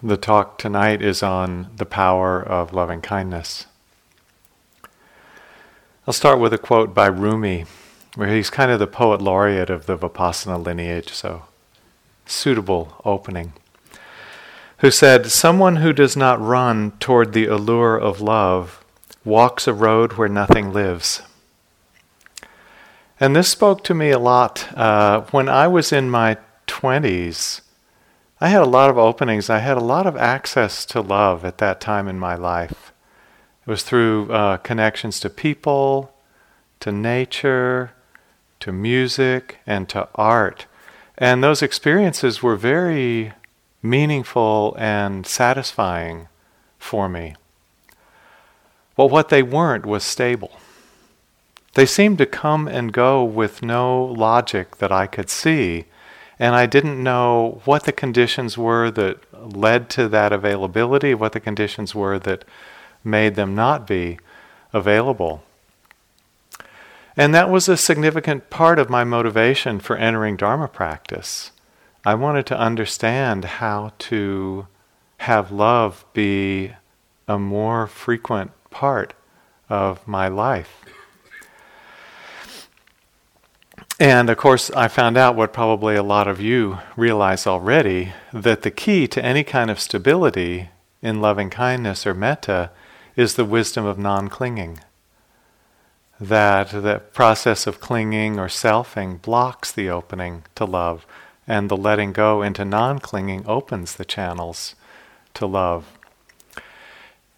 The talk tonight is on the power of loving kindness. I'll start with a quote by Rumi, where he's kind of the poet laureate of the Vipassana lineage, so suitable opening. Who said, Someone who does not run toward the allure of love walks a road where nothing lives. And this spoke to me a lot uh, when I was in my 20s. I had a lot of openings. I had a lot of access to love at that time in my life. It was through uh, connections to people, to nature, to music, and to art. And those experiences were very meaningful and satisfying for me. But what they weren't was stable. They seemed to come and go with no logic that I could see and I didn't know what the conditions were that led to that availability, what the conditions were that made them not be available. And that was a significant part of my motivation for entering Dharma practice. I wanted to understand how to have love be a more frequent part of my life. And of course, I found out what probably a lot of you realize already that the key to any kind of stability in loving kindness or metta is the wisdom of non clinging. That the process of clinging or selfing blocks the opening to love, and the letting go into non clinging opens the channels to love.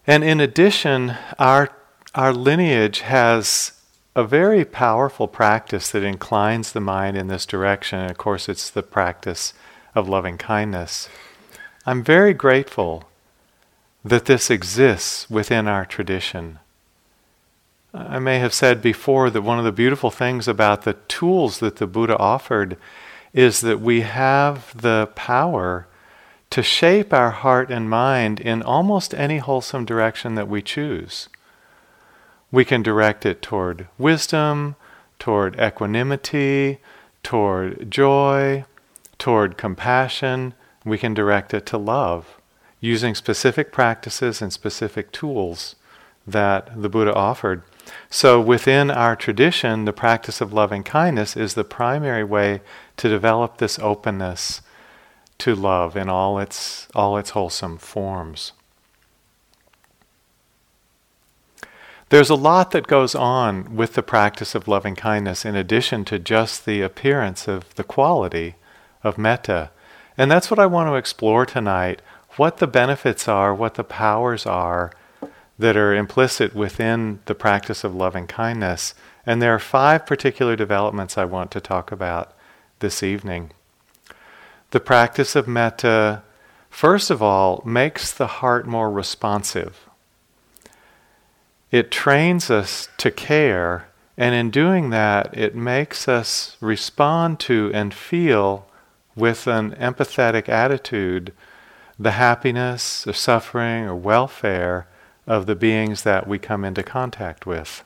And in addition, our, our lineage has a very powerful practice that inclines the mind in this direction. And of course, it's the practice of loving kindness. I'm very grateful that this exists within our tradition. I may have said before that one of the beautiful things about the tools that the Buddha offered is that we have the power to shape our heart and mind in almost any wholesome direction that we choose. We can direct it toward wisdom, toward equanimity, toward joy, toward compassion. We can direct it to love using specific practices and specific tools that the Buddha offered. So, within our tradition, the practice of loving kindness is the primary way to develop this openness to love in all its, all its wholesome forms. There's a lot that goes on with the practice of loving kindness in addition to just the appearance of the quality of metta. And that's what I want to explore tonight what the benefits are, what the powers are that are implicit within the practice of loving kindness. And there are five particular developments I want to talk about this evening. The practice of metta, first of all, makes the heart more responsive it trains us to care, and in doing that, it makes us respond to and feel with an empathetic attitude the happiness or suffering or welfare of the beings that we come into contact with.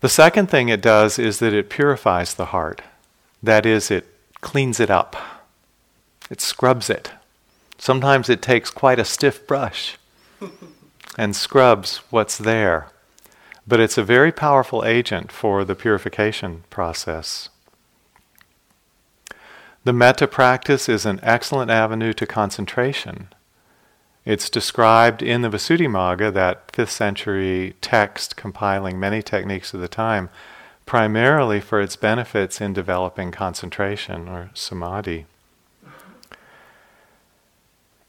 The second thing it does is that it purifies the heart. That is, it cleans it up, it scrubs it. Sometimes it takes quite a stiff brush and scrubs what's there. But it's a very powerful agent for the purification process. The metta practice is an excellent avenue to concentration. It's described in the Visuddhimagga, that 5th century text compiling many techniques of the time, primarily for its benefits in developing concentration or samadhi.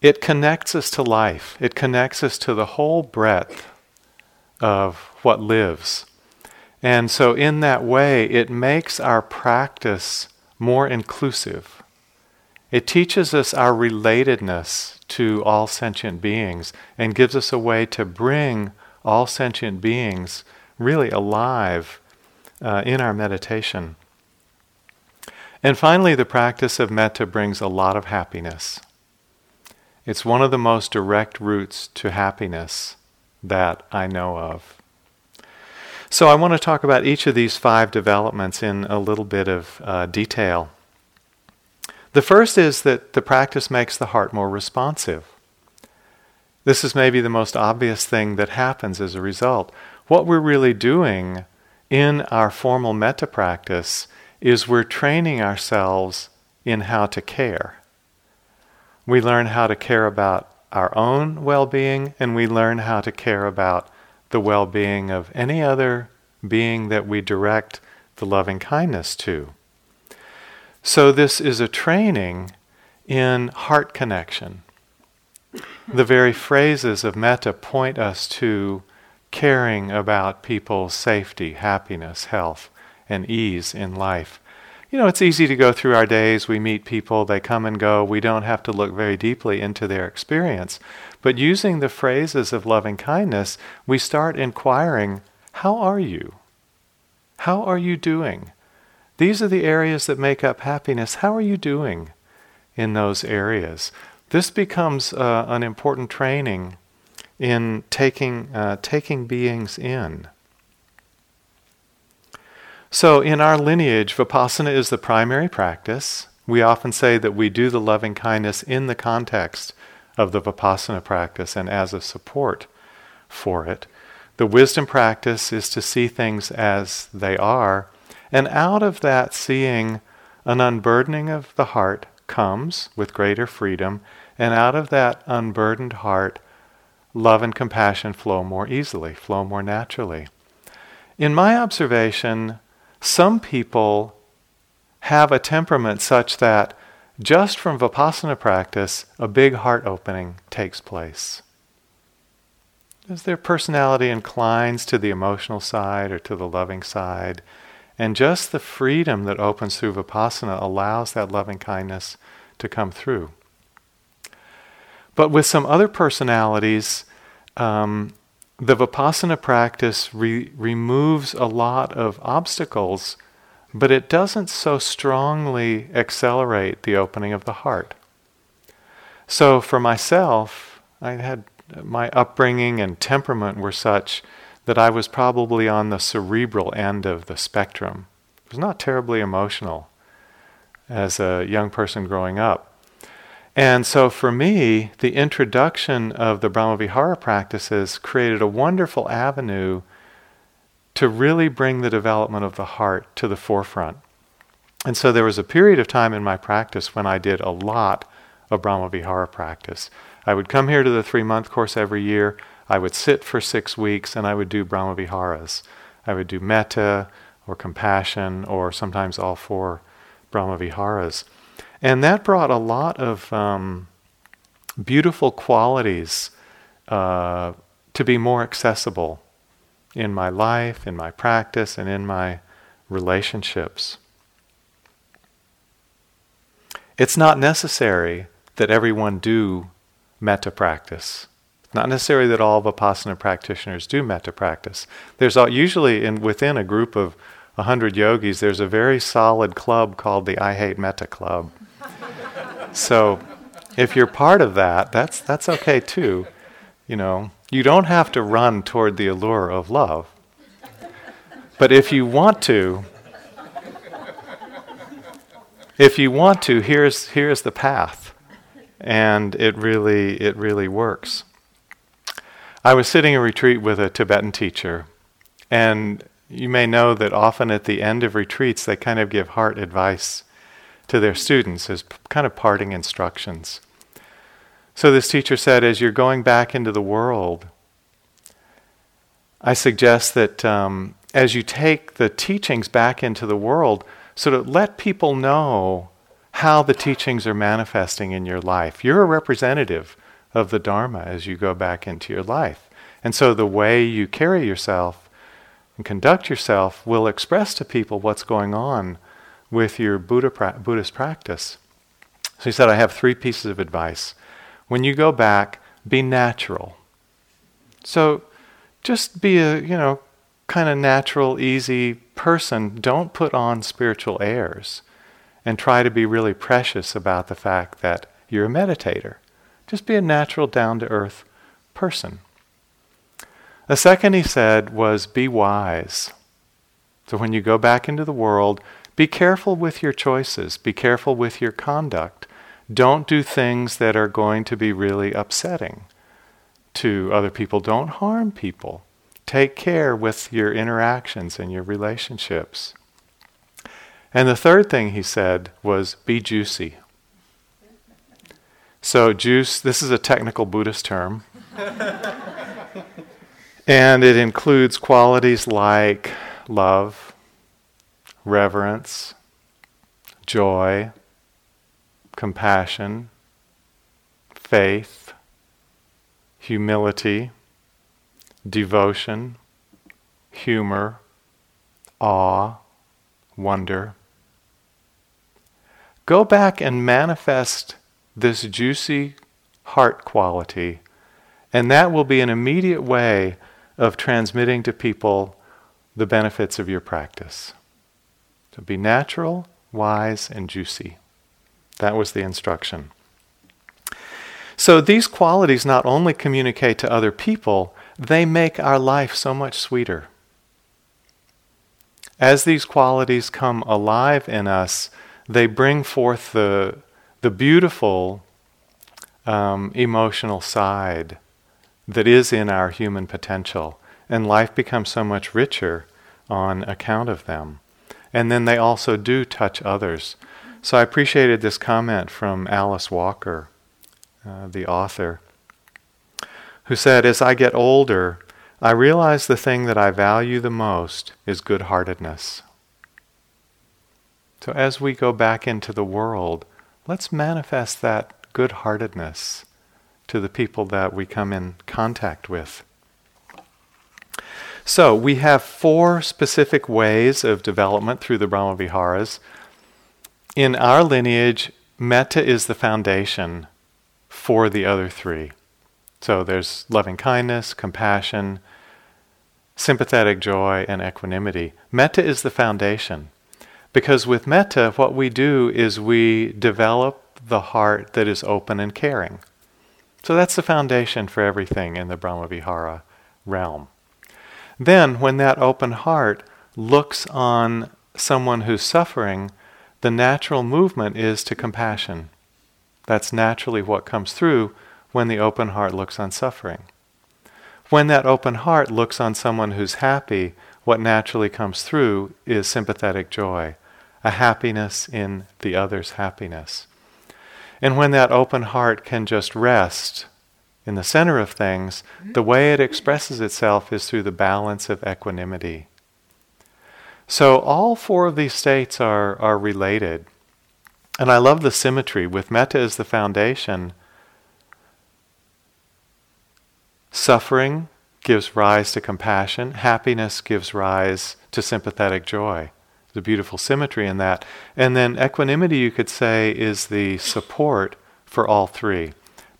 It connects us to life, it connects us to the whole breadth of what lives. And so, in that way, it makes our practice more inclusive. It teaches us our relatedness to all sentient beings and gives us a way to bring all sentient beings really alive uh, in our meditation. And finally, the practice of metta brings a lot of happiness. It's one of the most direct routes to happiness that I know of. So, I want to talk about each of these five developments in a little bit of uh, detail. The first is that the practice makes the heart more responsive. This is maybe the most obvious thing that happens as a result. What we're really doing in our formal metta practice is we're training ourselves in how to care. We learn how to care about our own well being, and we learn how to care about the well being of any other being that we direct the loving kindness to. So, this is a training in heart connection. The very phrases of metta point us to caring about people's safety, happiness, health, and ease in life. You know, it's easy to go through our days. We meet people, they come and go. We don't have to look very deeply into their experience. But using the phrases of loving kindness, we start inquiring How are you? How are you doing? These are the areas that make up happiness. How are you doing in those areas? This becomes uh, an important training in taking, uh, taking beings in. So, in our lineage, Vipassana is the primary practice. We often say that we do the loving kindness in the context of the Vipassana practice and as a support for it. The wisdom practice is to see things as they are, and out of that seeing, an unburdening of the heart comes with greater freedom and out of that unburdened heart, love and compassion flow more easily, flow more naturally. In my observation, some people have a temperament such that just from vipassana practice, a big heart opening takes place. As their personality inclines to the emotional side or to the loving side, and just the freedom that opens through vipassana allows that loving kindness to come through. But with some other personalities, um, the Vipassana practice re- removes a lot of obstacles, but it doesn't so strongly accelerate the opening of the heart. So for myself, I had my upbringing and temperament were such that I was probably on the cerebral end of the spectrum. I was not terribly emotional as a young person growing up. And so for me, the introduction of the Brahmavihara practices created a wonderful avenue to really bring the development of the heart to the forefront. And so there was a period of time in my practice when I did a lot of Brahmavihara practice. I would come here to the three month course every year. I would sit for six weeks and I would do Brahmaviharas. I would do metta or compassion or sometimes all four Brahmaviharas. And that brought a lot of um, beautiful qualities uh, to be more accessible in my life, in my practice, and in my relationships. It's not necessary that everyone do metta practice. It's not necessary that all Vipassana practitioners do metta practice. There's usually in, within a group of 100 yogis, there's a very solid club called the I Hate Metta Club so if you're part of that, that's that's okay too. You know, you don't have to run toward the allure of love. But if you want to, if you want to, here's here's the path. And it really it really works. I was sitting in retreat with a Tibetan teacher, and you may know that often at the end of retreats they kind of give heart advice to their students as kind of parting instructions. So this teacher said, as you're going back into the world, I suggest that um, as you take the teachings back into the world, sort of let people know how the teachings are manifesting in your life. You're a representative of the Dharma as you go back into your life. And so the way you carry yourself and conduct yourself will express to people what's going on with your Buddha pra- Buddhist practice. So he said, I have three pieces of advice. When you go back, be natural. So just be a, you know, kind of natural, easy person. Don't put on spiritual airs and try to be really precious about the fact that you're a meditator. Just be a natural, down to earth person. The second he said was be wise. So when you go back into the world, Be careful with your choices, be careful with your conduct. Don't do things that are going to be really upsetting to other people. Don't harm people. Take care with your interactions and your relationships. And the third thing he said was be juicy. So, juice, this is a technical Buddhist term. and it includes qualities like love, reverence, joy, compassion, faith, humility, devotion, humor, awe, wonder. Go back and manifest this juicy heart quality, and that will be an immediate way of transmitting to people the benefits of your practice. To be natural, wise, and juicy. That was the instruction. So these qualities not only communicate to other people, they make our life so much sweeter. As these qualities come alive in us, they bring forth the, the beautiful um, emotional side that is in our human potential. And life becomes so much richer on account of them. And then they also do touch others. So I appreciated this comment from Alice Walker, uh, the author, who said, As I get older, I realize the thing that I value the most is good heartedness. So as we go back into the world, let's manifest that good heartedness to the people that we come in contact with. So, we have four specific ways of development through the Brahmaviharas. In our lineage, metta is the foundation for the other three. So, there's loving kindness, compassion, sympathetic joy, and equanimity. Metta is the foundation. Because with metta, what we do is we develop the heart that is open and caring. So that's the foundation for everything in the Brahmavihara realm. Then, when that open heart looks on someone who's suffering, the natural movement is to compassion. That's naturally what comes through when the open heart looks on suffering. When that open heart looks on someone who's happy, what naturally comes through is sympathetic joy, a happiness in the other's happiness. And when that open heart can just rest in the center of things, the mm-hmm. way it expresses itself is through the balance of equanimity. So all four of these states are, are related. And I love the symmetry. With metta as the foundation, suffering gives rise to compassion, happiness gives rise to sympathetic joy. There's a beautiful symmetry in that. And then equanimity, you could say, is the support for all three.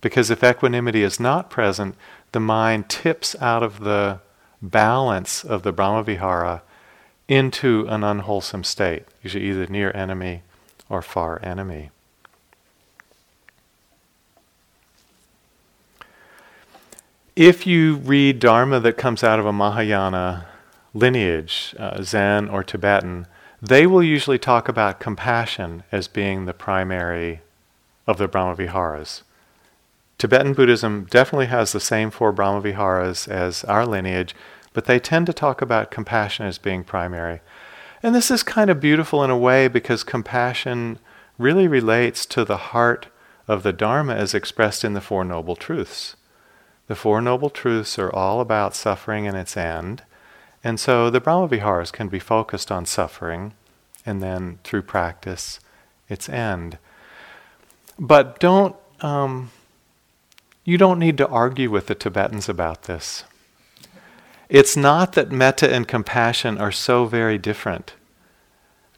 Because if equanimity is not present, the mind tips out of the balance of the Brahmavihara into an unwholesome state, usually either near enemy or far enemy. If you read Dharma that comes out of a Mahayana lineage, uh, Zen or Tibetan, they will usually talk about compassion as being the primary of the Brahmaviharas. Tibetan Buddhism definitely has the same four Brahmaviharas as our lineage, but they tend to talk about compassion as being primary. And this is kind of beautiful in a way because compassion really relates to the heart of the Dharma as expressed in the Four Noble Truths. The Four Noble Truths are all about suffering and its end. And so the Brahmaviharas can be focused on suffering and then through practice, its end. But don't um, you don't need to argue with the Tibetans about this. It's not that metta and compassion are so very different.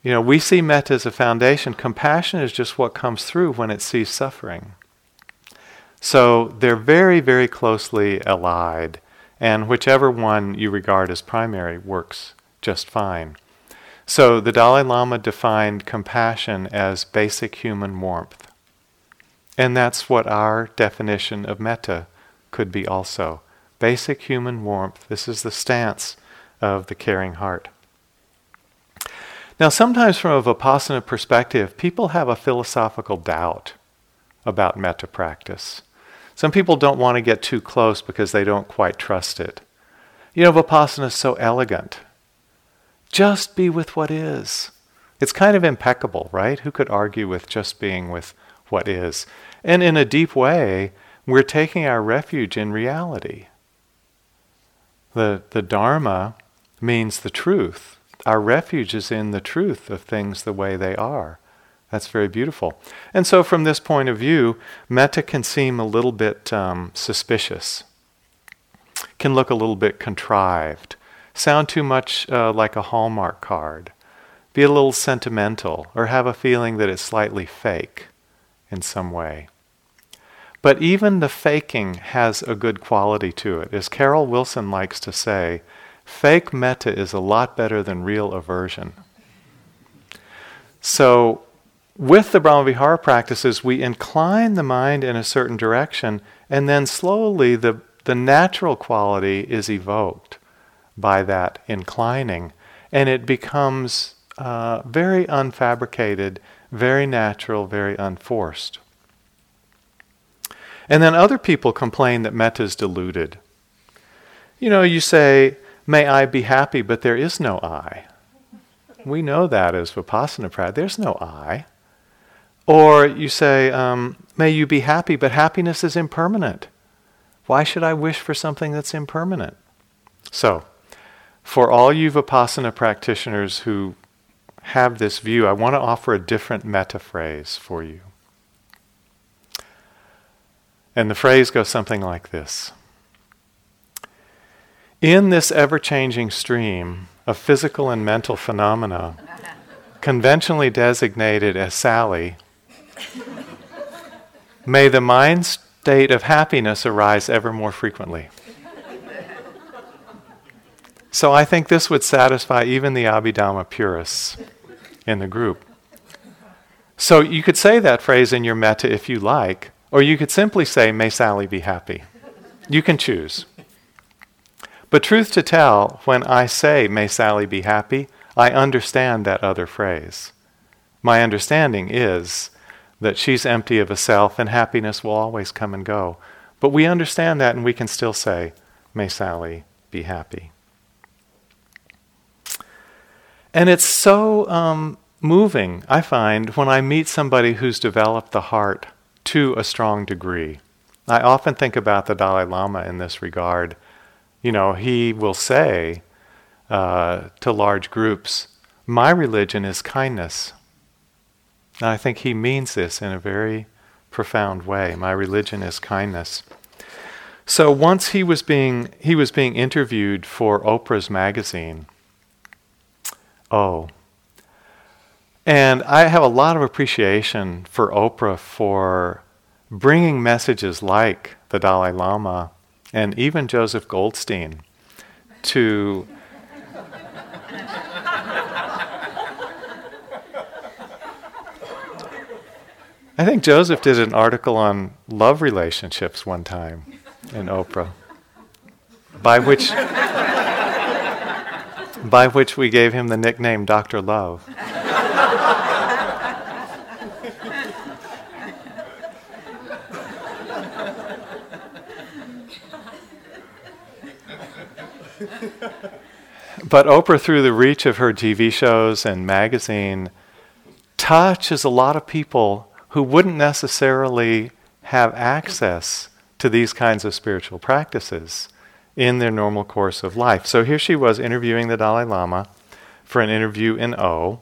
You know, we see metta as a foundation. Compassion is just what comes through when it sees suffering. So they're very, very closely allied, and whichever one you regard as primary works just fine. So the Dalai Lama defined compassion as basic human warmth. And that's what our definition of metta could be also. Basic human warmth. This is the stance of the caring heart. Now, sometimes from a Vipassana perspective, people have a philosophical doubt about metta practice. Some people don't want to get too close because they don't quite trust it. You know, Vipassana is so elegant. Just be with what is. It's kind of impeccable, right? Who could argue with just being with what is? And in a deep way, we're taking our refuge in reality. The, the Dharma means the truth. Our refuge is in the truth of things the way they are. That's very beautiful. And so, from this point of view, metta can seem a little bit um, suspicious, can look a little bit contrived, sound too much uh, like a Hallmark card, be a little sentimental, or have a feeling that it's slightly fake in some way. But even the faking has a good quality to it. As Carol Wilson likes to say, fake metta is a lot better than real aversion. So, with the Brahmavihara practices, we incline the mind in a certain direction, and then slowly the, the natural quality is evoked by that inclining, and it becomes uh, very unfabricated, very natural, very unforced. And then other people complain that metta is diluted. You know, you say, May I be happy, but there is no I. We know that as Vipassana practice. There's no I. Or you say, um, May you be happy, but happiness is impermanent. Why should I wish for something that's impermanent? So, for all you Vipassana practitioners who have this view, I want to offer a different metta phrase for you. And the phrase goes something like this In this ever changing stream of physical and mental phenomena, conventionally designated as Sally, may the mind state of happiness arise ever more frequently. So I think this would satisfy even the Abhidhamma purists in the group. So you could say that phrase in your metta if you like, or you could simply say, May Sally be happy. You can choose. But truth to tell, when I say, May Sally be happy, I understand that other phrase. My understanding is that she's empty of a self and happiness will always come and go. But we understand that and we can still say, May Sally be happy. And it's so um, moving, I find, when I meet somebody who's developed the heart to a strong degree. I often think about the Dalai Lama in this regard. You know, he will say uh, to large groups, My religion is kindness. And I think he means this in a very profound way. My religion is kindness. So once he was being he was being interviewed for Oprah's magazine. Oh, and I have a lot of appreciation for Oprah for bringing messages like the Dalai Lama and even Joseph Goldstein to. I think Joseph did an article on love relationships one time in Oprah, by which, by which we gave him the nickname Dr. Love. but Oprah, through the reach of her TV shows and magazine, touches a lot of people who wouldn't necessarily have access to these kinds of spiritual practices in their normal course of life. So here she was interviewing the Dalai Lama for an interview in O.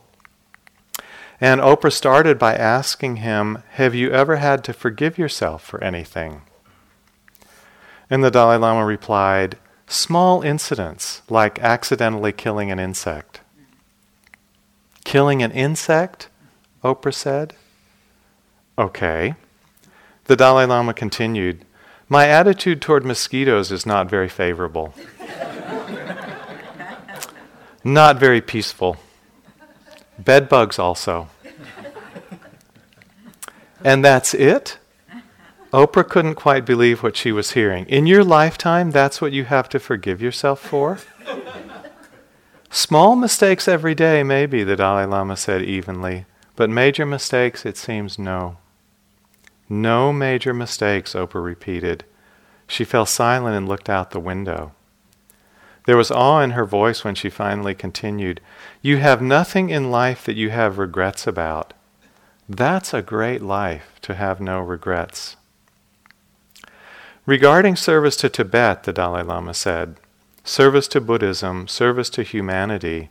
And Oprah started by asking him, Have you ever had to forgive yourself for anything? And the Dalai Lama replied, Small incidents like accidentally killing an insect. Killing an insect? Oprah said. Okay. The Dalai Lama continued, My attitude toward mosquitoes is not very favorable. not very peaceful. Bed bugs also. and that's it? Oprah couldn't quite believe what she was hearing. In your lifetime, that's what you have to forgive yourself for? Small mistakes every day, maybe, the Dalai Lama said evenly, but major mistakes, it seems, no. No major mistakes, Oprah repeated. She fell silent and looked out the window. There was awe in her voice when she finally continued, You have nothing in life that you have regrets about. That's a great life to have no regrets. Regarding service to Tibet, the Dalai Lama said, service to Buddhism, service to humanity,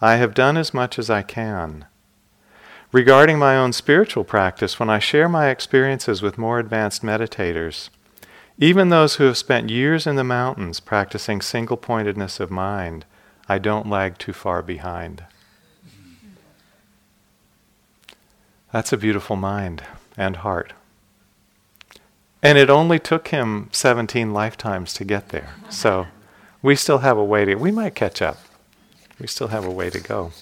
I have done as much as I can. Regarding my own spiritual practice, when I share my experiences with more advanced meditators, even those who have spent years in the mountains practicing single pointedness of mind, I don't lag too far behind. That's a beautiful mind and heart. And it only took him 17 lifetimes to get there. So we still have a way to, we might catch up. We still have a way to go.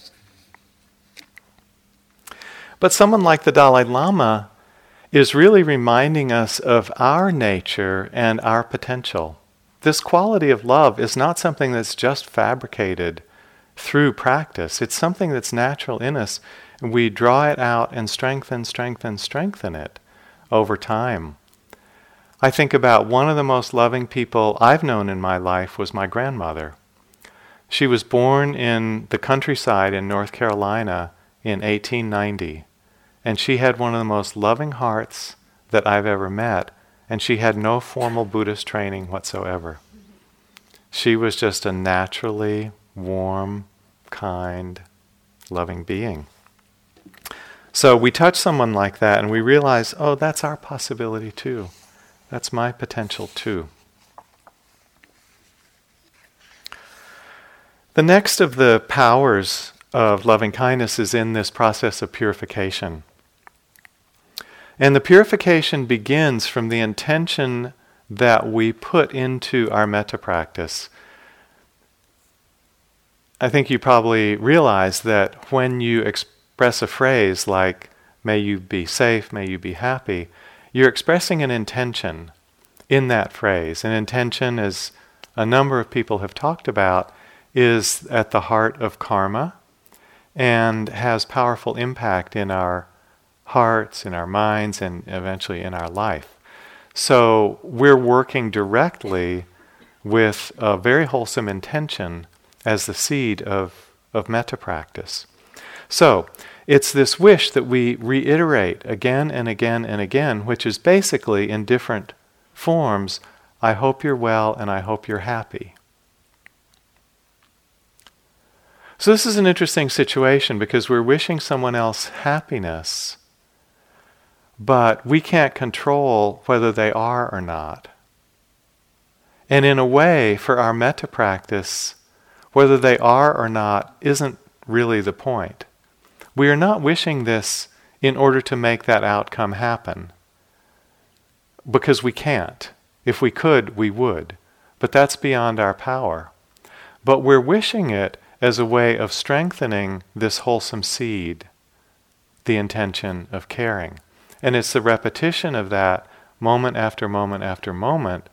But someone like the Dalai Lama is really reminding us of our nature and our potential. This quality of love is not something that's just fabricated through practice, it's something that's natural in us. We draw it out and strengthen, strengthen, strengthen it over time. I think about one of the most loving people I've known in my life was my grandmother. She was born in the countryside in North Carolina in 1890. And she had one of the most loving hearts that I've ever met, and she had no formal Buddhist training whatsoever. She was just a naturally warm, kind, loving being. So we touch someone like that and we realize, oh, that's our possibility too. That's my potential too. The next of the powers of loving kindness is in this process of purification. And the purification begins from the intention that we put into our metta practice. I think you probably realize that when you express a phrase like, may you be safe, may you be happy, you're expressing an intention in that phrase. An intention, as a number of people have talked about, is at the heart of karma and has powerful impact in our hearts, in our minds, and eventually in our life. So we're working directly with a very wholesome intention as the seed of, of metta practice. So it's this wish that we reiterate again and again and again, which is basically in different forms I hope you're well and I hope you're happy. So, this is an interesting situation because we're wishing someone else happiness but we can't control whether they are or not. And in a way, for our metta practice, whether they are or not isn't really the point. We are not wishing this in order to make that outcome happen. Because we can't. If we could, we would. But that's beyond our power. But we're wishing it as a way of strengthening this wholesome seed, the intention of caring. And it's the repetition of that moment after moment after moment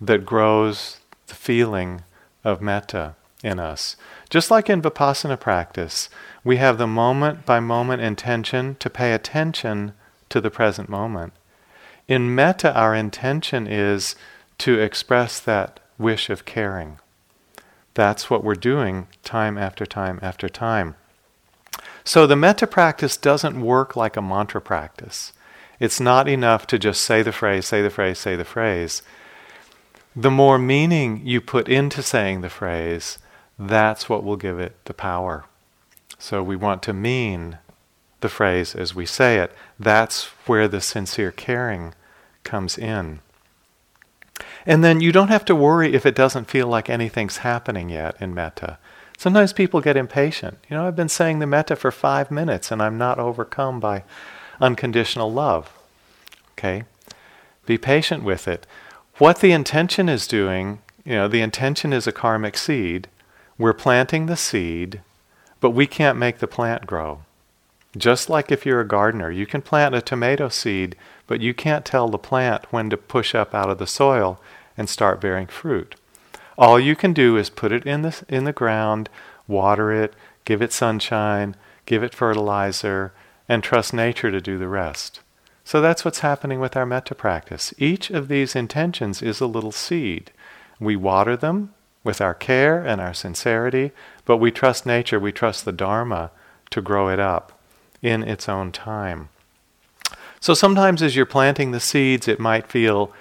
that grows the feeling of metta in us. Just like in vipassana practice, we have the moment by moment intention to pay attention to the present moment. In metta, our intention is to express that wish of caring. That's what we're doing time after time after time. So the metta practice doesn't work like a mantra practice. It's not enough to just say the phrase, say the phrase, say the phrase. The more meaning you put into saying the phrase, that's what will give it the power. So we want to mean the phrase as we say it. That's where the sincere caring comes in. And then you don't have to worry if it doesn't feel like anything's happening yet in metta. Sometimes people get impatient. You know, I've been saying the metta for five minutes and I'm not overcome by unconditional love. Okay? Be patient with it. What the intention is doing, you know, the intention is a karmic seed. We're planting the seed, but we can't make the plant grow. Just like if you're a gardener, you can plant a tomato seed, but you can't tell the plant when to push up out of the soil and start bearing fruit. All you can do is put it in the, in the ground, water it, give it sunshine, give it fertilizer, and trust nature to do the rest. So that's what's happening with our metta practice. Each of these intentions is a little seed. We water them with our care and our sincerity, but we trust nature, we trust the Dharma to grow it up in its own time. So sometimes as you're planting the seeds, it might feel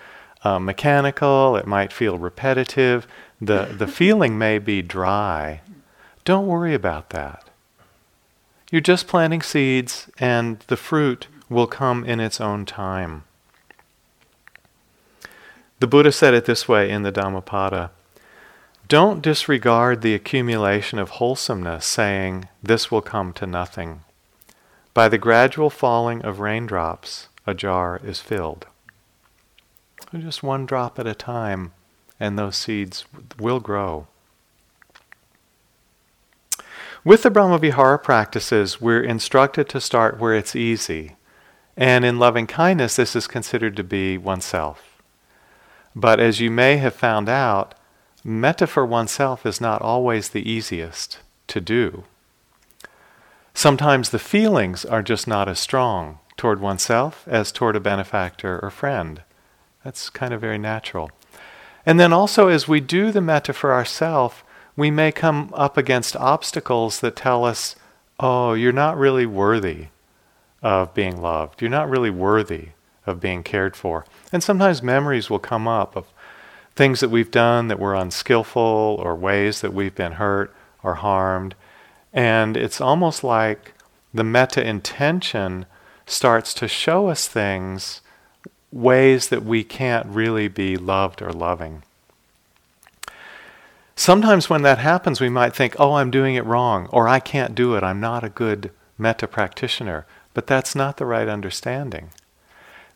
uh, mechanical, it might feel repetitive, the, the feeling may be dry. Don't worry about that. You're just planting seeds, and the fruit will come in its own time. The Buddha said it this way in the Dhammapada Don't disregard the accumulation of wholesomeness, saying, This will come to nothing. By the gradual falling of raindrops, a jar is filled. Just one drop at a time, and those seeds will grow. With the Brahmavihara practices, we're instructed to start where it's easy. And in loving kindness, this is considered to be oneself. But as you may have found out, metta for oneself is not always the easiest to do. Sometimes the feelings are just not as strong toward oneself as toward a benefactor or friend. That's kind of very natural. And then also, as we do the metta for ourselves, we may come up against obstacles that tell us, oh, you're not really worthy of being loved. You're not really worthy of being cared for. And sometimes memories will come up of things that we've done that were unskillful or ways that we've been hurt or harmed. And it's almost like the metta intention starts to show us things, ways that we can't really be loved or loving. Sometimes when that happens, we might think, oh, I'm doing it wrong, or I can't do it, I'm not a good metta practitioner. But that's not the right understanding.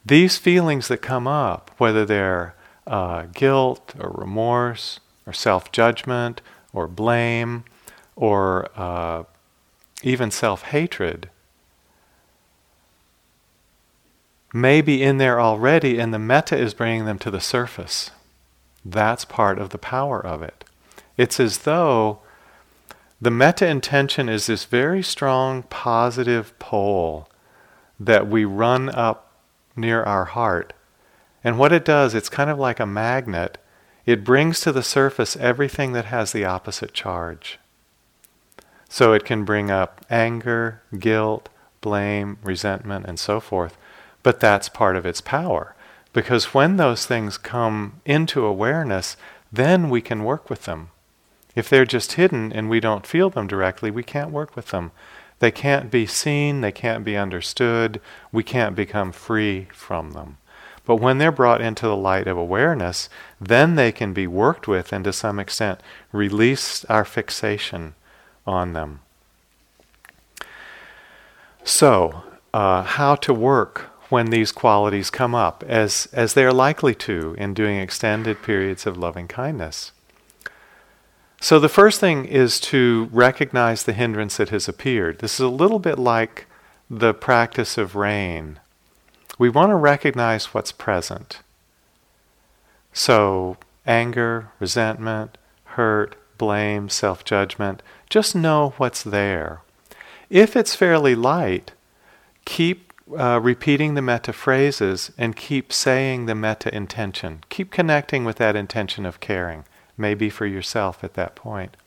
These feelings that come up, whether they're uh, guilt or remorse or self judgment or blame or uh, even self hatred may be in there already, and the metta is bringing them to the surface. That's part of the power of it. It's as though the metta intention is this very strong positive pole that we run up near our heart. And what it does, it's kind of like a magnet. It brings to the surface everything that has the opposite charge. So it can bring up anger, guilt, blame, resentment, and so forth. But that's part of its power. Because when those things come into awareness, then we can work with them. If they're just hidden and we don't feel them directly, we can't work with them. They can't be seen, they can't be understood, we can't become free from them. But when they're brought into the light of awareness, then they can be worked with and to some extent release our fixation on them. So, uh, how to work when these qualities come up, as, as they are likely to in doing extended periods of loving kindness. So, the first thing is to recognize the hindrance that has appeared. This is a little bit like the practice of rain. We want to recognize what's present. So, anger, resentment, hurt, blame, self judgment, just know what's there. If it's fairly light, keep uh, repeating the metta phrases and keep saying the metta intention. Keep connecting with that intention of caring, maybe for yourself at that point.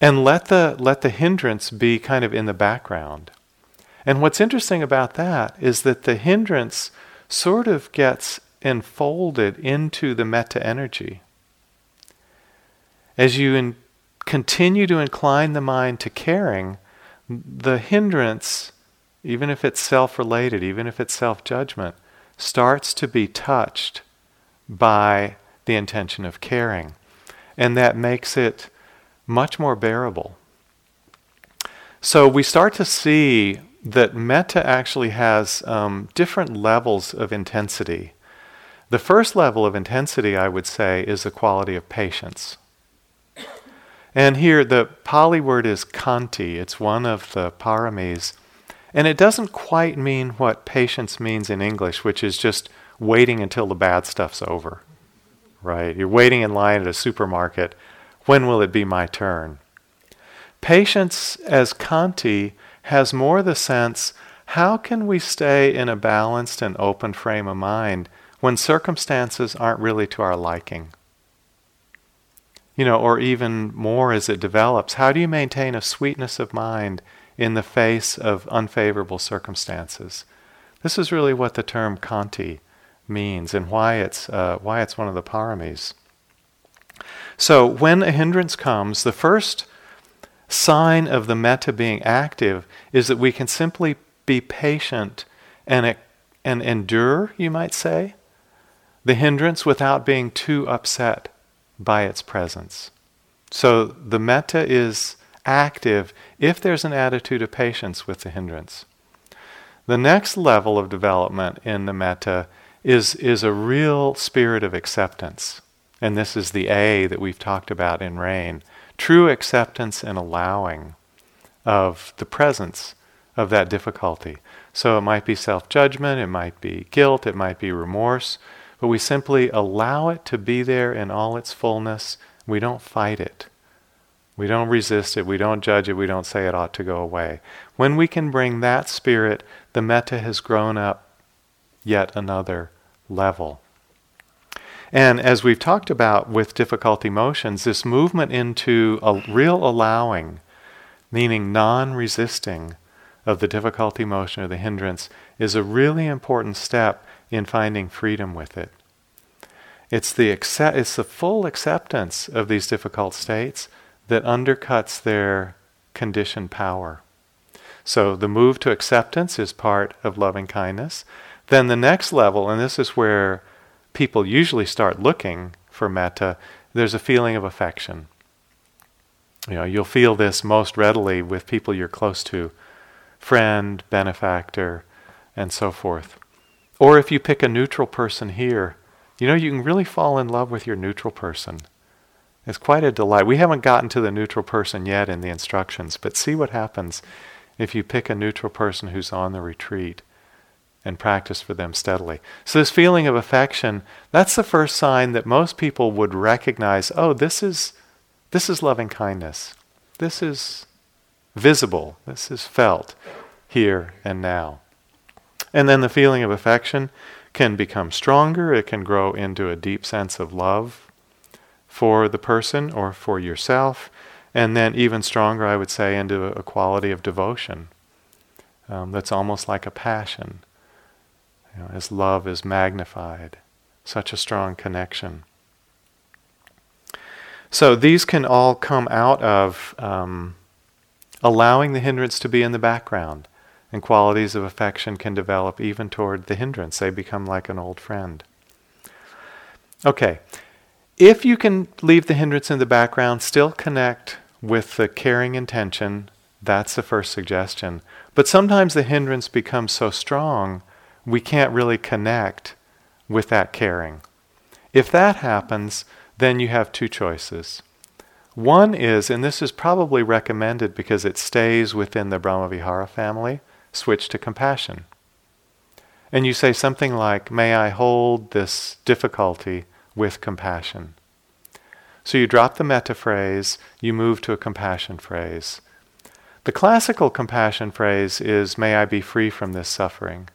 And let the, let the hindrance be kind of in the background. And what's interesting about that is that the hindrance sort of gets enfolded into the metta energy. As you in, continue to incline the mind to caring, the hindrance, even if it's self related, even if it's self judgment, starts to be touched by the intention of caring. And that makes it much more bearable. So we start to see that metta actually has um, different levels of intensity. The first level of intensity, I would say, is the quality of patience. And here the Pali word is khanti, it's one of the paramis. And it doesn't quite mean what patience means in English, which is just waiting until the bad stuff's over. Right? You're waiting in line at a supermarket. When will it be my turn? Patience, as Khanti, has more the sense how can we stay in a balanced and open frame of mind when circumstances aren't really to our liking? You know, or even more as it develops, how do you maintain a sweetness of mind in the face of unfavorable circumstances? This is really what the term Khanti means and why it's, uh, why it's one of the paramis. So when a hindrance comes, the first sign of the metta being active is that we can simply be patient and, and endure, you might say, the hindrance without being too upset by its presence. So the metta is active if there's an attitude of patience with the hindrance. The next level of development in the metta is, is a real spirit of acceptance. And this is the A that we've talked about in rain. True acceptance and allowing of the presence of that difficulty. So it might be self judgment, it might be guilt, it might be remorse, but we simply allow it to be there in all its fullness. We don't fight it. We don't resist it. We don't judge it. We don't say it ought to go away. When we can bring that spirit, the metta has grown up yet another level. And as we've talked about with difficult emotions, this movement into a real allowing, meaning non resisting of the difficult emotion or the hindrance, is a really important step in finding freedom with it. It's the, accept, it's the full acceptance of these difficult states that undercuts their conditioned power. So the move to acceptance is part of loving kindness. Then the next level, and this is where people usually start looking for metta, there's a feeling of affection. You know, you'll feel this most readily with people you're close to, friend, benefactor, and so forth. Or if you pick a neutral person here, you know, you can really fall in love with your neutral person. It's quite a delight. We haven't gotten to the neutral person yet in the instructions, but see what happens if you pick a neutral person who's on the retreat and practice for them steadily. So, this feeling of affection, that's the first sign that most people would recognize oh, this is, this is loving kindness. This is visible. This is felt here and now. And then the feeling of affection can become stronger, it can grow into a deep sense of love for the person or for yourself, and then even stronger, I would say, into a quality of devotion um, that's almost like a passion you know, as love is magnified. Such a strong connection. So these can all come out of um, allowing the hindrance to be in the background, and qualities of affection can develop even toward the hindrance. They become like an old friend. Okay, if you can leave the hindrance in the background, still connect with the caring intention, that's the first suggestion. But sometimes the hindrance becomes so strong we can't really connect with that caring. If that happens, then you have two choices. One is, and this is probably recommended because it stays within the Brahmavihara family, switch to compassion. And you say something like, May I hold this difficulty with compassion. So you drop the metta phrase, you move to a compassion phrase. The classical compassion phrase is, May I be free from this suffering.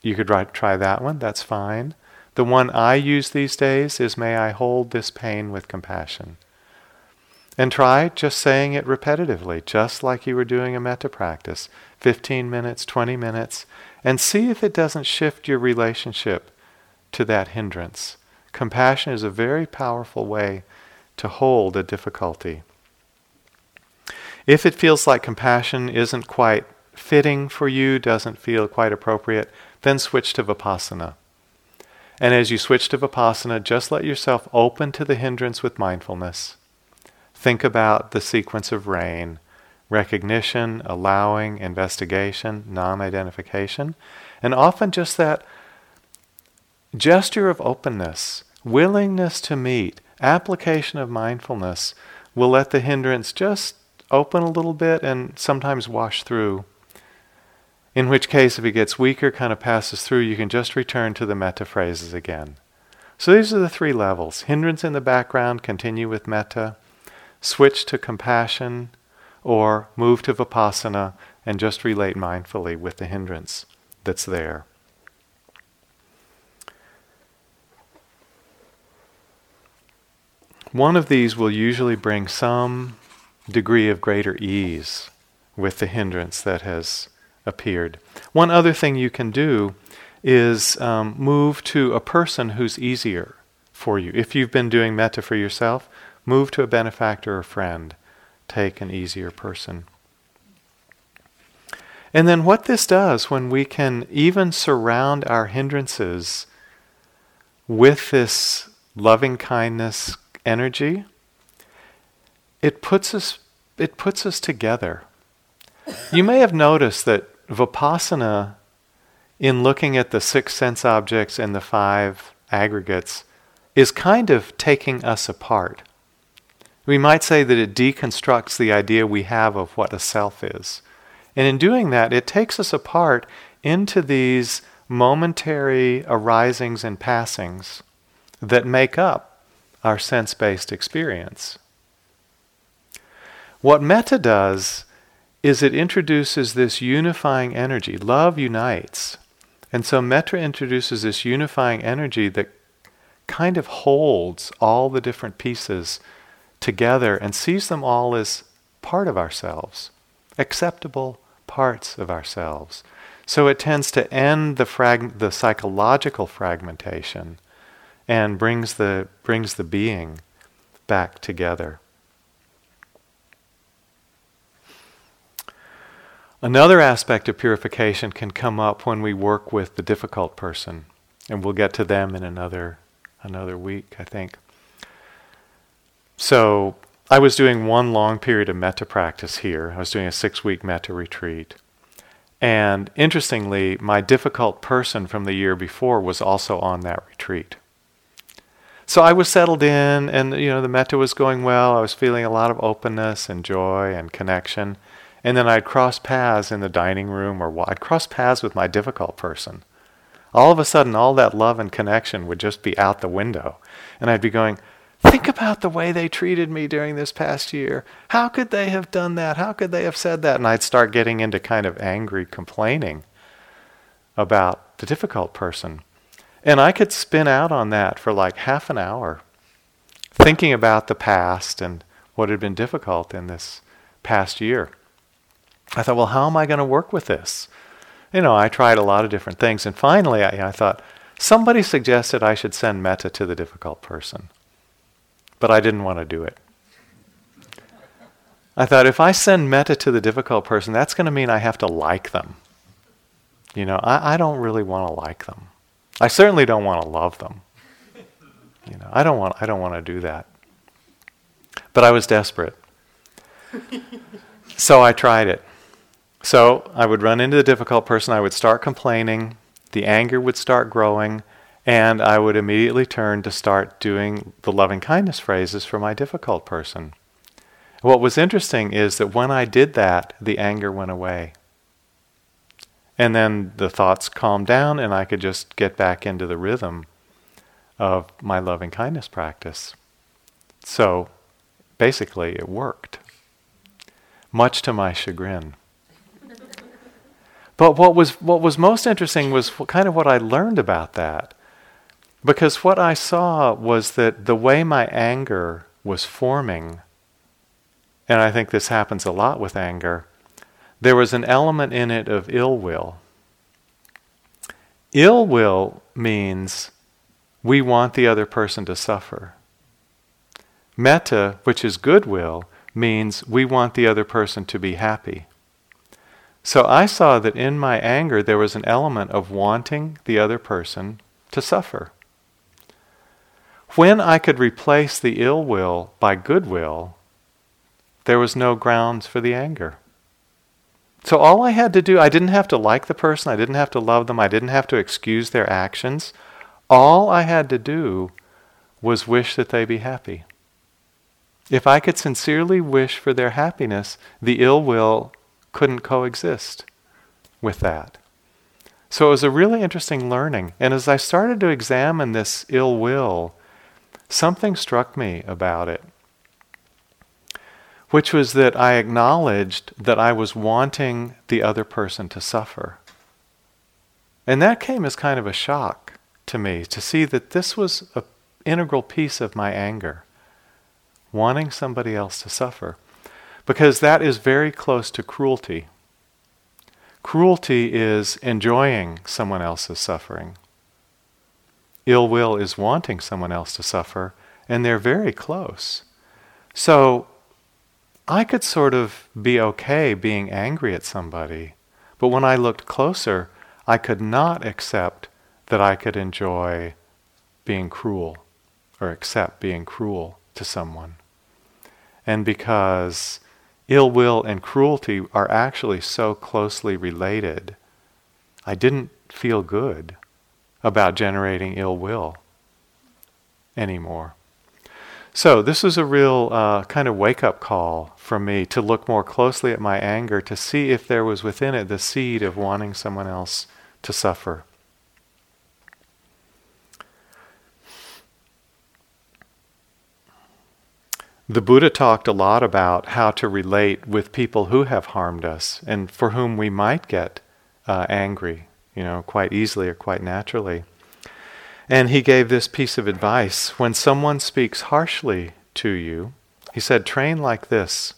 You could write, try that one, that's fine. The one I use these days is May I hold this pain with compassion. And try just saying it repetitively, just like you were doing a metta practice 15 minutes, 20 minutes, and see if it doesn't shift your relationship to that hindrance. Compassion is a very powerful way to hold a difficulty. If it feels like compassion isn't quite fitting for you, doesn't feel quite appropriate, then switch to Vipassana. And as you switch to Vipassana, just let yourself open to the hindrance with mindfulness. Think about the sequence of rain recognition, allowing, investigation, non identification, and often just that gesture of openness, willingness to meet, application of mindfulness will let the hindrance just open a little bit and sometimes wash through. In which case, if it gets weaker, kind of passes through, you can just return to the metta phrases again. So these are the three levels. Hindrance in the background, continue with metta, switch to compassion, or move to vipassana and just relate mindfully with the hindrance that's there. One of these will usually bring some degree of greater ease with the hindrance that has appeared. One other thing you can do is um, move to a person who's easier for you. If you've been doing metta for yourself, move to a benefactor or friend. Take an easier person. And then what this does when we can even surround our hindrances with this loving kindness energy, it puts us it puts us together. You may have noticed that vipassana in looking at the six sense objects and the five aggregates is kind of taking us apart. We might say that it deconstructs the idea we have of what a self is. And in doing that, it takes us apart into these momentary arisings and passings that make up our sense based experience. What metta does is it introduces this unifying energy. Love unites. And so metta introduces this unifying energy that kind of holds all the different pieces together and sees them all as part of ourselves, acceptable parts of ourselves. So it tends to end the, frag- the psychological fragmentation and brings the, brings the being back together. Another aspect of purification can come up when we work with the difficult person, and we'll get to them in another another week, I think. So, I was doing one long period of metta practice here. I was doing a 6-week metta retreat. And interestingly, my difficult person from the year before was also on that retreat. So I was settled in and you know the metta was going well. I was feeling a lot of openness and joy and connection. And then I'd cross paths in the dining room or I'd cross paths with my difficult person. All of a sudden, all that love and connection would just be out the window. And I'd be going, Think about the way they treated me during this past year. How could they have done that? How could they have said that? And I'd start getting into kind of angry complaining about the difficult person. And I could spin out on that for like half an hour, thinking about the past and what had been difficult in this past year. I thought, well, how am I going to work with this? You know, I tried a lot of different things. And finally, I, I thought, somebody suggested I should send metta to the difficult person. But I didn't want to do it. I thought, if I send metta to the difficult person, that's going to mean I have to like them. You know, I, I don't really want to like them. I certainly don't want to love them. You know, I don't want I don't want to do that. But I was desperate. so I tried it. So I would run into the difficult person, I would start complaining, the anger would start growing, and I would immediately turn to start doing the loving kindness phrases for my difficult person. What was interesting is that when I did that, the anger went away. And then the thoughts calmed down, and I could just get back into the rhythm of my loving kindness practice. So basically, it worked, much to my chagrin. But what was, what was most interesting was kind of what I learned about that. Because what I saw was that the way my anger was forming, and I think this happens a lot with anger, there was an element in it of ill will. Ill will means we want the other person to suffer. Metta, which is goodwill, means we want the other person to be happy. So I saw that in my anger there was an element of wanting the other person to suffer. When I could replace the ill will by goodwill, there was no grounds for the anger. So all I had to do, I didn't have to like the person, I didn't have to love them, I didn't have to excuse their actions. All I had to do was wish that they be happy. If I could sincerely wish for their happiness, the ill will couldn't coexist with that. So it was a really interesting learning. And as I started to examine this ill will, something struck me about it. which was that I acknowledged that I was wanting the other person to suffer. And that came as kind of a shock to me to see that this was an integral piece of my anger, wanting somebody else to suffer. Because that is very close to cruelty. Cruelty is enjoying someone else's suffering. Ill will is wanting someone else to suffer, and they're very close. So I could sort of be okay being angry at somebody, but when I looked closer, I could not accept that I could enjoy being cruel or accept being cruel to someone. And because ill will and cruelty are actually so closely related, I didn't feel good about generating ill will anymore. So, this was a real uh, kind of wake up call for me to look more closely at my anger to see if there was within it the seed of wanting someone else to suffer. The Buddha talked a lot about how to relate with people who have harmed us and for whom we might get uh, angry, you know, quite easily or quite naturally. And he gave this piece of advice when someone speaks harshly to you, he said, train like this.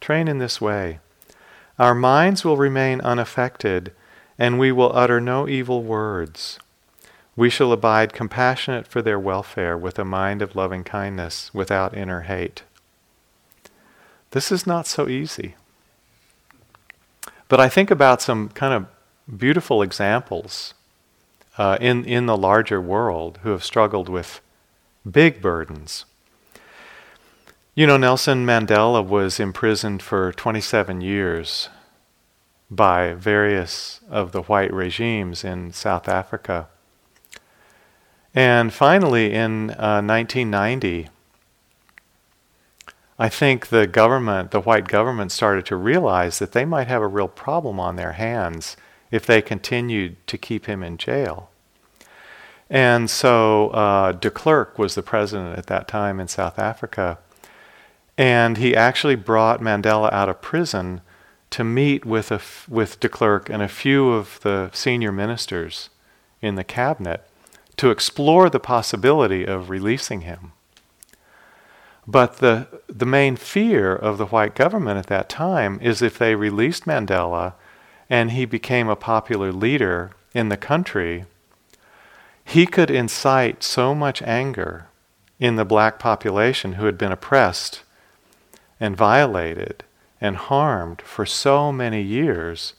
Train in this way. Our minds will remain unaffected and we will utter no evil words. We shall abide compassionate for their welfare with a mind of loving kindness, without inner hate. This is not so easy. But I think about some kind of beautiful examples uh, in, in the larger world who have struggled with big burdens. You know, Nelson Mandela was imprisoned for 27 years by various of the white regimes in South Africa. And finally, in uh, 1990, I think the government, the white government, started to realize that they might have a real problem on their hands if they continued to keep him in jail. And so uh, de Klerk was the president at that time in South Africa. And he actually brought Mandela out of prison to meet with, a, with de Klerk and a few of the senior ministers in the cabinet to explore the possibility of releasing him. But the, the main fear of the white government at that time is if they released Mandela and he became a popular leader in the country, he could incite so much anger in the black population who had been oppressed and violated and harmed for so many years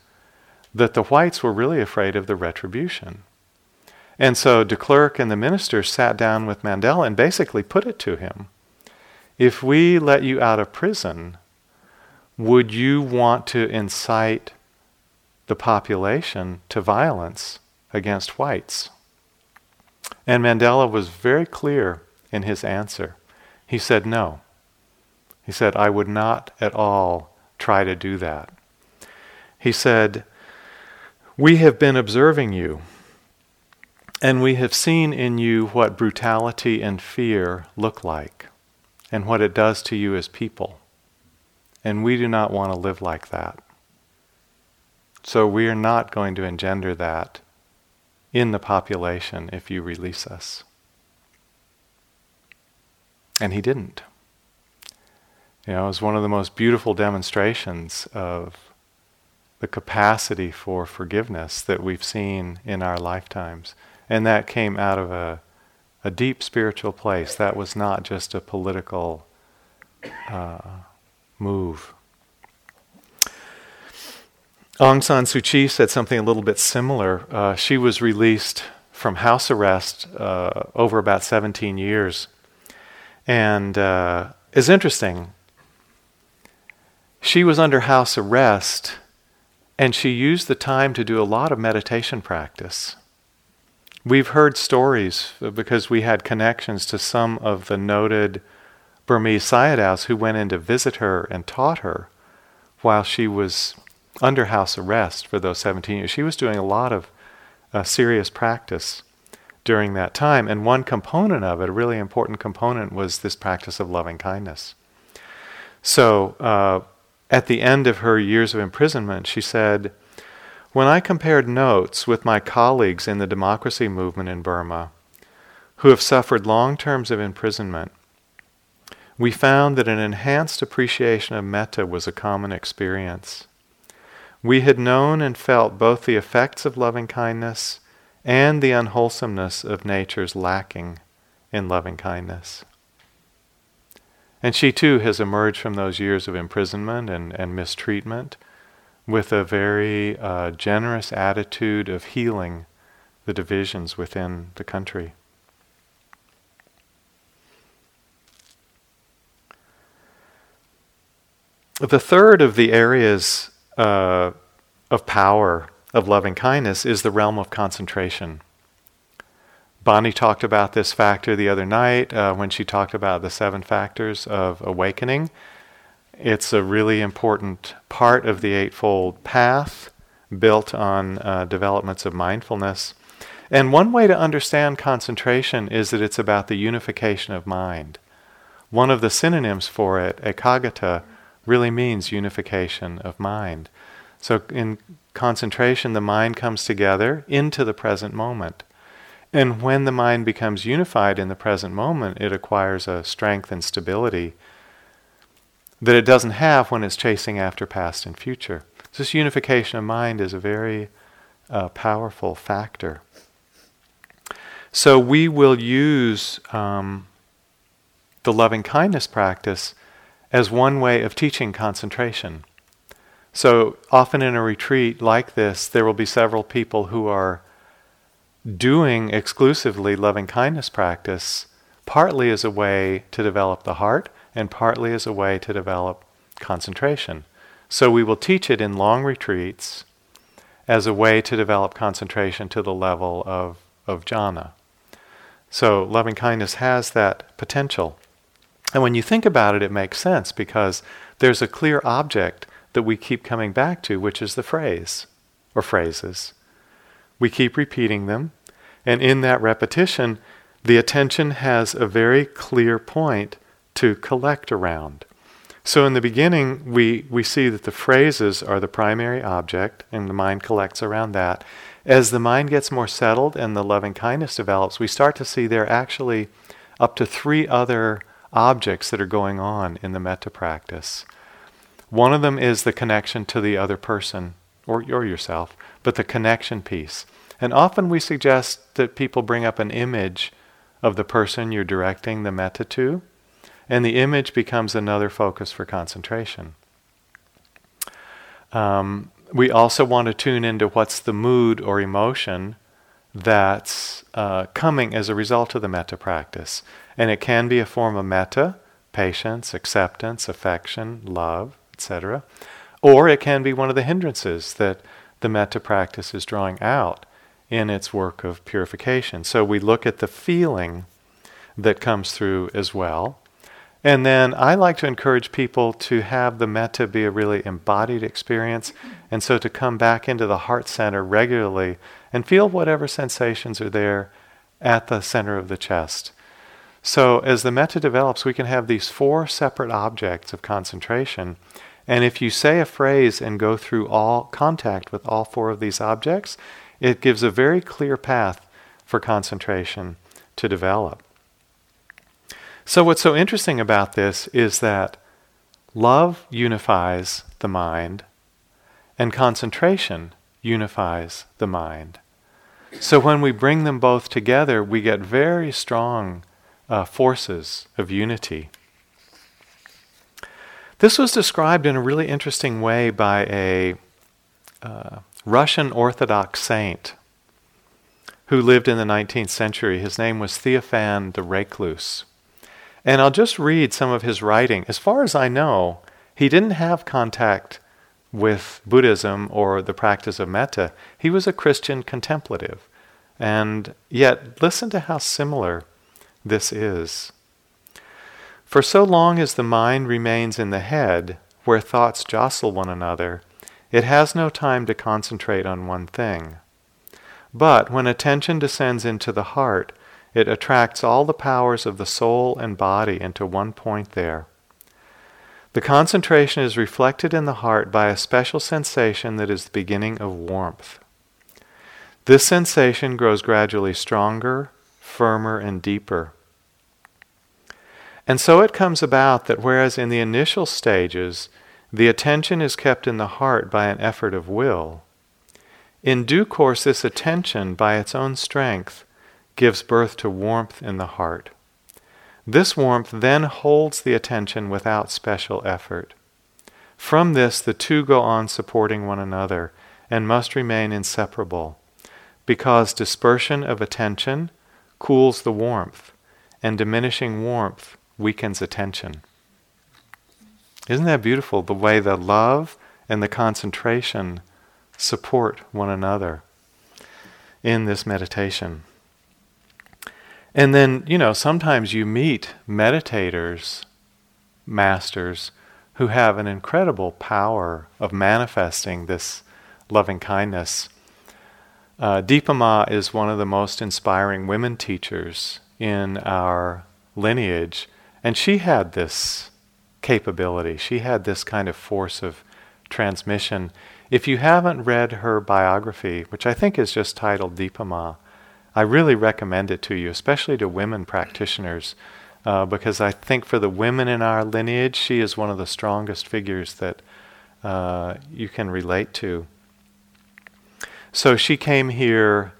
that the whites were really afraid of the retribution. And so de Klerk and the ministers sat down with Mandela and basically put it to him If we let you out of prison, would you want to incite the population to violence against whites? And Mandela was very clear in his answer. He said, No. He said, I would not at all try to do that. He said, We have been observing you, and we have seen in you what brutality and fear look like, and what it does to you as people. And we do not want to live like that. So we are not going to engender that in the population if you release us. And he didn't. You know, it was one of the most beautiful demonstrations of the capacity for forgiveness that we've seen in our lifetimes. And that came out of a, a deep spiritual place. That was not just a political uh, move. Aung San Suu Kyi said something a little bit similar. Uh, she was released from house arrest uh, over about 17 years. And uh, it's interesting she was under house arrest and she used the time to do a lot of meditation practice. We've heard stories because we had connections to some of the noted Burmese Sayadaws who went in to visit her and taught her while she was under house arrest for those 17 years. She was doing a lot of uh, serious practice during that time, and one component of it, a really important component, was this practice of loving kindness. So, uh, at the end of her years of imprisonment, she said, When I compared notes with my colleagues in the democracy movement in Burma, who have suffered long terms of imprisonment, we found that an enhanced appreciation of metta was a common experience. We had known and felt both the effects of loving kindness and the unwholesomeness of nature's lacking in loving kindness. And she too has emerged from those years of imprisonment and, and mistreatment with a very uh, generous attitude of healing the divisions within the country. The third of the areas uh, of power of loving kindness is the realm of concentration. Bonnie talked about this factor the other night uh, when she talked about the seven factors of awakening. It's a really important part of the Eightfold Path built on uh, developments of mindfulness. And one way to understand concentration is that it's about the unification of mind. One of the synonyms for it, ekaggata, really means unification of mind. So in concentration, the mind comes together into the present moment. And when the mind becomes unified in the present moment, it acquires a strength and stability that it doesn't have when it's chasing after past and future. So this unification of mind is a very uh, powerful factor. So we will use um, the loving kindness practice as one way of teaching concentration. So often in a retreat like this, there will be several people who are doing exclusively loving kindness practice, partly as a way to develop the heart and partly as a way to develop concentration. So we will teach it in long retreats as a way to develop concentration to the level of, of jhana. So loving kindness has that potential. And when you think about it, it makes sense because there's a clear object that we keep coming back to, which is the phrase or phrases. We keep repeating them, and in that repetition, the attention has a very clear point to collect around. So in the beginning, we, we see that the phrases are the primary object, and the mind collects around that. As the mind gets more settled and the loving kindness develops, we start to see there are actually up to three other objects that are going on in the metta practice. One of them is the connection to the other person or, or yourself, but the connection piece. And often we suggest that people bring up an image of the person you're directing the metta to, and the image becomes another focus for concentration. Um, we also want to tune into what's the mood or emotion that's uh, coming as a result of the metta practice. And it can be a form of metta, patience, acceptance, affection, love, etc. Or it can be one of the hindrances that the metta practice is drawing out in its work of purification. So we look at the feeling that comes through as well. And then I like to encourage people to have the metta be a really embodied experience, and so to come back into the heart center regularly and feel whatever sensations are there at the center of the chest. So as the metta develops, we can have these four separate objects of concentration. And if you say a phrase and go through all contact with all four of these objects, it gives a very clear path for concentration to develop. So, what's so interesting about this is that love unifies the mind, and concentration unifies the mind. So, when we bring them both together, we get very strong uh, forces of unity. This was described in a really interesting way by a uh, Russian Orthodox saint who lived in the 19th century. His name was Theophan the Recluse. And I'll just read some of his writing. As far as I know, he didn't have contact with Buddhism or the practice of metta. He was a Christian contemplative. And yet, listen to how similar this is. For so long as the mind remains in the head, where thoughts jostle one another, it has no time to concentrate on one thing. But when attention descends into the heart, it attracts all the powers of the soul and body into one point there. The concentration is reflected in the heart by a special sensation that is the beginning of warmth. This sensation grows gradually stronger, firmer, and deeper. And so it comes about that whereas in the initial stages the attention is kept in the heart by an effort of will, in due course this attention, by its own strength, gives birth to warmth in the heart. This warmth then holds the attention without special effort. From this, the two go on supporting one another and must remain inseparable, because dispersion of attention cools the warmth, and diminishing warmth weakens attention. Isn't that beautiful? The way the love and the concentration support one another in this meditation. And then, you know, sometimes you meet meditators, masters, who have an incredible power of manifesting this loving kindness. Uh, Dipa Ma is one of the most inspiring women teachers in our lineage, and she had this capability. She had this kind of force of transmission. If you haven't read her biography, which I think is just titled Dipa Ma, I really recommend it to you, especially to women practitioners, uh, because I think for the women in our lineage, she is one of the strongest figures that uh, you can relate to. So she came here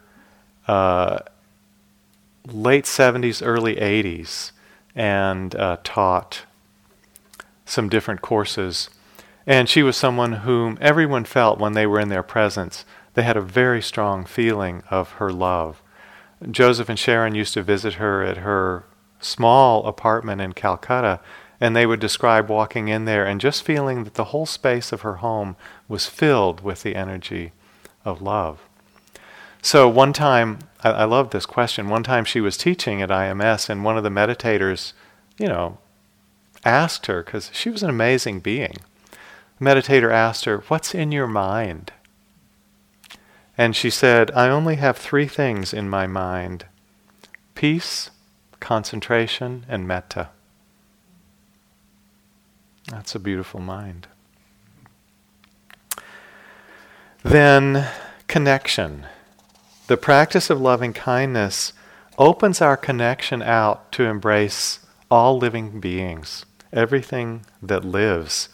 uh, late 70s, early 80s, and uh, taught some different courses. And she was someone whom everyone felt when they were in their presence, they had a very strong feeling of her love. Joseph and Sharon used to visit her at her small apartment in Calcutta, and they would describe walking in there and just feeling that the whole space of her home was filled with the energy of love. So one time, I, I love this question. One time she was teaching at IMS, and one of the meditators, you know, asked her, because she was an amazing being. The meditator asked her, What's in your mind? And she said, I only have three things in my mind peace, concentration, and metta. That's a beautiful mind. Then, connection. The practice of loving kindness opens our connection out to embrace all living beings, everything that lives.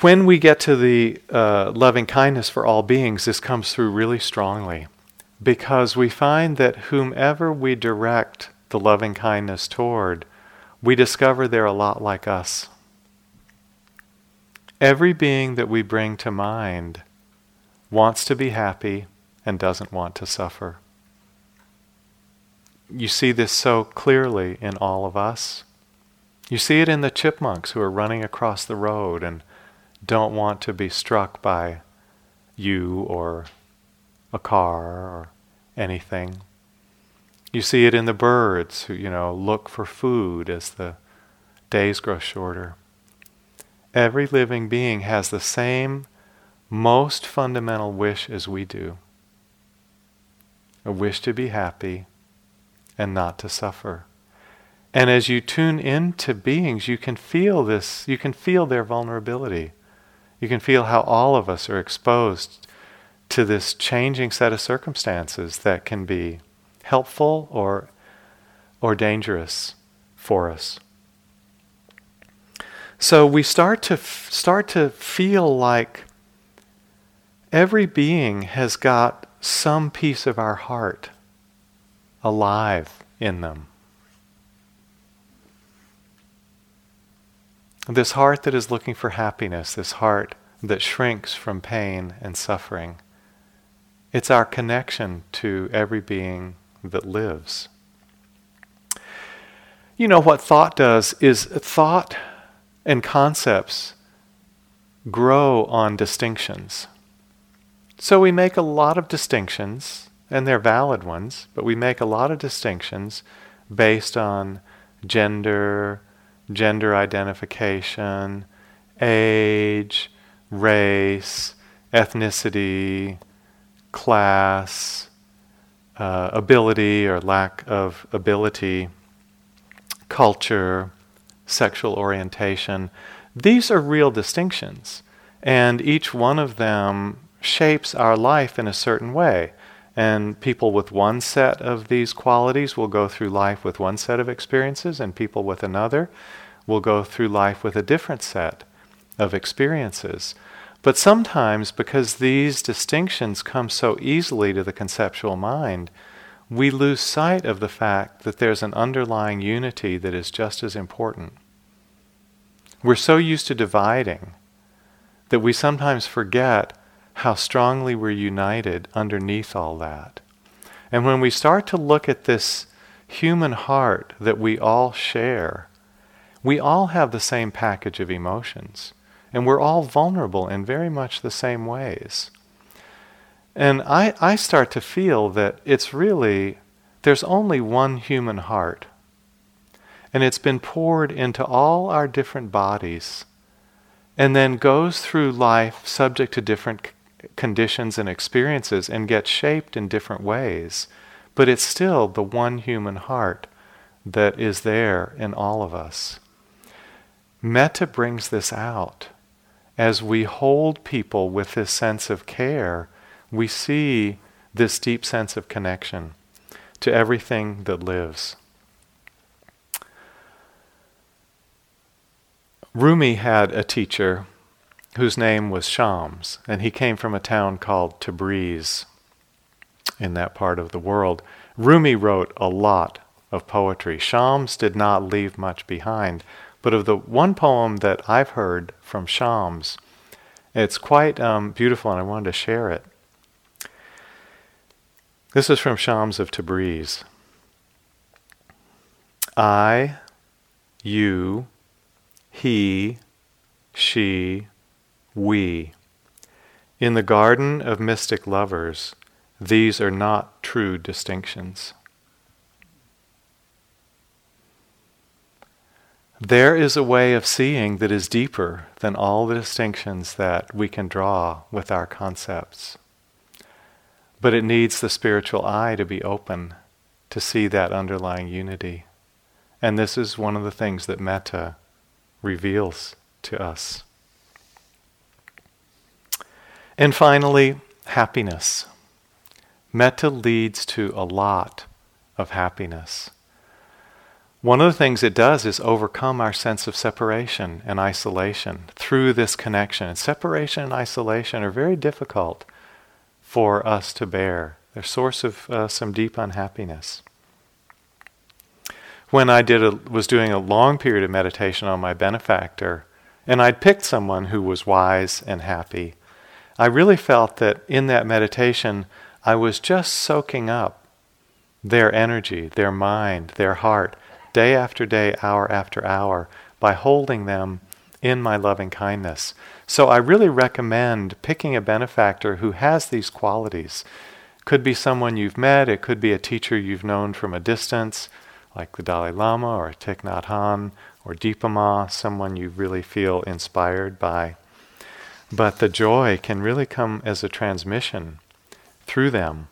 when we get to the uh, loving kindness for all beings, this comes through really strongly because we find that whomever we direct the loving kindness toward, we discover they're a lot like us. Every being that we bring to mind wants to be happy and doesn't want to suffer. You see this so clearly in all of us. You see it in the chipmunks who are running across the road and don't want to be struck by you or a car or anything. You see it in the birds who, you know, look for food as the days grow shorter. Every living being has the same most fundamental wish as we do a wish to be happy and not to suffer. And as you tune into beings, you can feel this, you can feel their vulnerability. You can feel how all of us are exposed to this changing set of circumstances that can be helpful or, or dangerous for us. So we start to f- start to feel like every being has got some piece of our heart alive in them. This heart that is looking for happiness, this heart that shrinks from pain and suffering, it's our connection to every being that lives. You know what thought does is thought and concepts grow on distinctions. So we make a lot of distinctions, and they're valid ones, but we make a lot of distinctions based on gender, gender identification, age, race, ethnicity, class, uh, ability or lack of ability, culture, sexual orientation. These are real distinctions, and each one of them shapes our life in a certain way. And people with one set of these qualities will go through life with one set of experiences, and people with another will go through life with a different set of experiences. But sometimes, because these distinctions come so easily to the conceptual mind, we lose sight of the fact that there's an underlying unity that is just as important. We're so used to dividing that we sometimes forget how strongly we're united underneath all that. And when we start to look at this human heart that we all share, we all have the same package of emotions. And we're all vulnerable in very much the same ways. And I, I start to feel that it's really, there's only one human heart. And it's been poured into all our different bodies and then goes through life subject to different conditions and experiences and gets shaped in different ways. But it's still the one human heart that is there in all of us. Metta brings this out. As we hold people with this sense of care, we see this deep sense of connection to everything that lives. Rumi had a teacher whose name was Shams, and he came from a town called Tabriz in that part of the world. Rumi wrote a lot of poetry. Shams did not leave much behind, but of the one poem that I've heard from Shams, it's quite um, beautiful, and I wanted to share it. This is from Shams of Tabriz. I, you, he, she, we. In the garden of mystic lovers, these are not true distinctions. There is a way of seeing that is deeper than all the distinctions that we can draw with our concepts. But it needs the spiritual eye to be open to see that underlying unity. And this is one of the things that metta reveals to us. And finally, happiness. Metta leads to a lot of happiness. One of the things it does is overcome our sense of separation and isolation through this connection. And separation and isolation are very difficult for us to bear. They're source of uh, some deep unhappiness. When I did a, was doing a long period of meditation on my benefactor, and I'd picked someone who was wise and happy, I really felt that in that meditation I was just soaking up their energy, their mind, their heart day after day, hour after hour, by holding them in my loving kindness. So I really recommend picking a benefactor who has these qualities. Could be someone you've met, it could be a teacher you've known from a distance, like the Dalai Lama or Thich Nhat Hanh or Dipa Ma, someone you really feel inspired by. But the joy can really come as a transmission through them.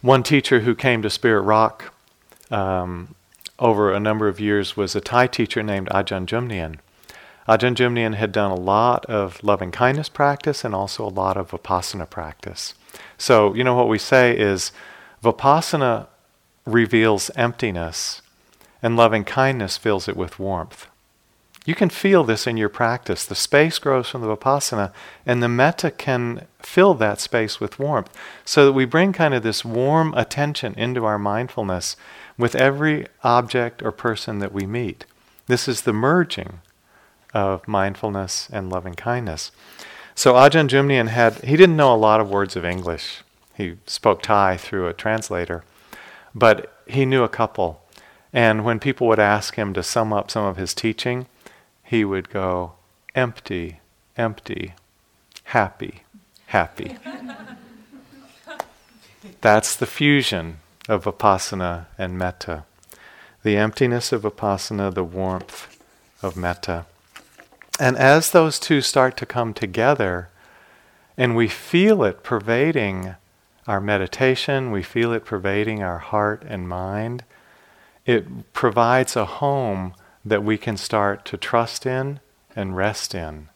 One teacher who came to Spirit Rock um, over a number of years was a Thai teacher named Ajahn Jumnian. Ajahn Jumnian had done a lot of loving kindness practice and also a lot of vipassana practice. So, you know, what we say is vipassana reveals emptiness and loving kindness fills it with warmth. You can feel this in your practice. The space grows from the vipassana, and the metta can fill that space with warmth. So that we bring kind of this warm attention into our mindfulness with every object or person that we meet. This is the merging of mindfulness and loving kindness. So Ajahn Jumnian had, he didn't know a lot of words of English. He spoke Thai through a translator, but he knew a couple. And when people would ask him to sum up some of his teaching, he would go, empty, empty, happy, happy. That's the fusion of vipassana and metta. The emptiness of vipassana, the warmth of metta. And as those two start to come together, and we feel it pervading our meditation, we feel it pervading our heart and mind, it provides a home that we can start to trust in and rest in.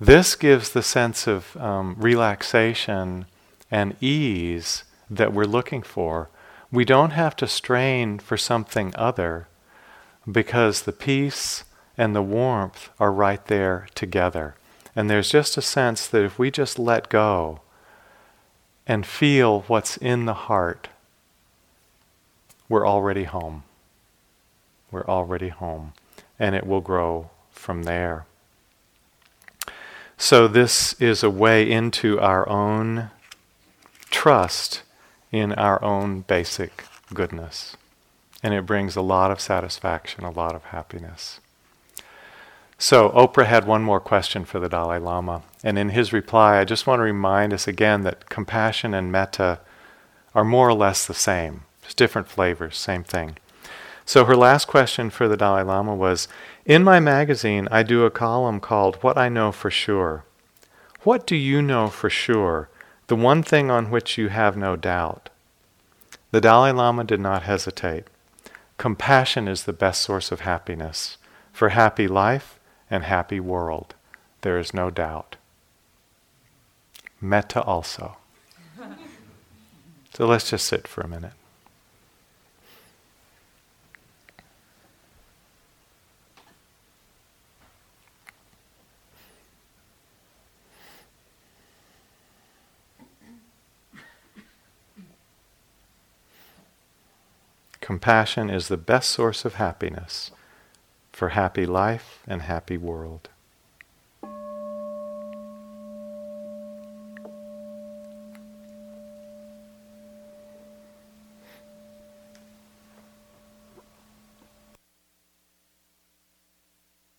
This gives the sense of um, relaxation and ease that we're looking for. We don't have to strain for something other because the peace and the warmth are right there together. And there's just a sense that if we just let go and feel what's in the heart, we're already home. We're already home. And it will grow from there. So, this is a way into our own trust in our own basic goodness. And it brings a lot of satisfaction, a lot of happiness. So, Oprah had one more question for the Dalai Lama. And in his reply, I just want to remind us again that compassion and metta are more or less the same, just different flavors, same thing. So, her last question for the Dalai Lama was In my magazine, I do a column called What I Know for Sure. What do you know for sure, the one thing on which you have no doubt? The Dalai Lama did not hesitate. Compassion is the best source of happiness. For happy life, and happy world. There is no doubt. Metta also. so let's just sit for a minute. Compassion is the best source of happiness for happy life and happy world.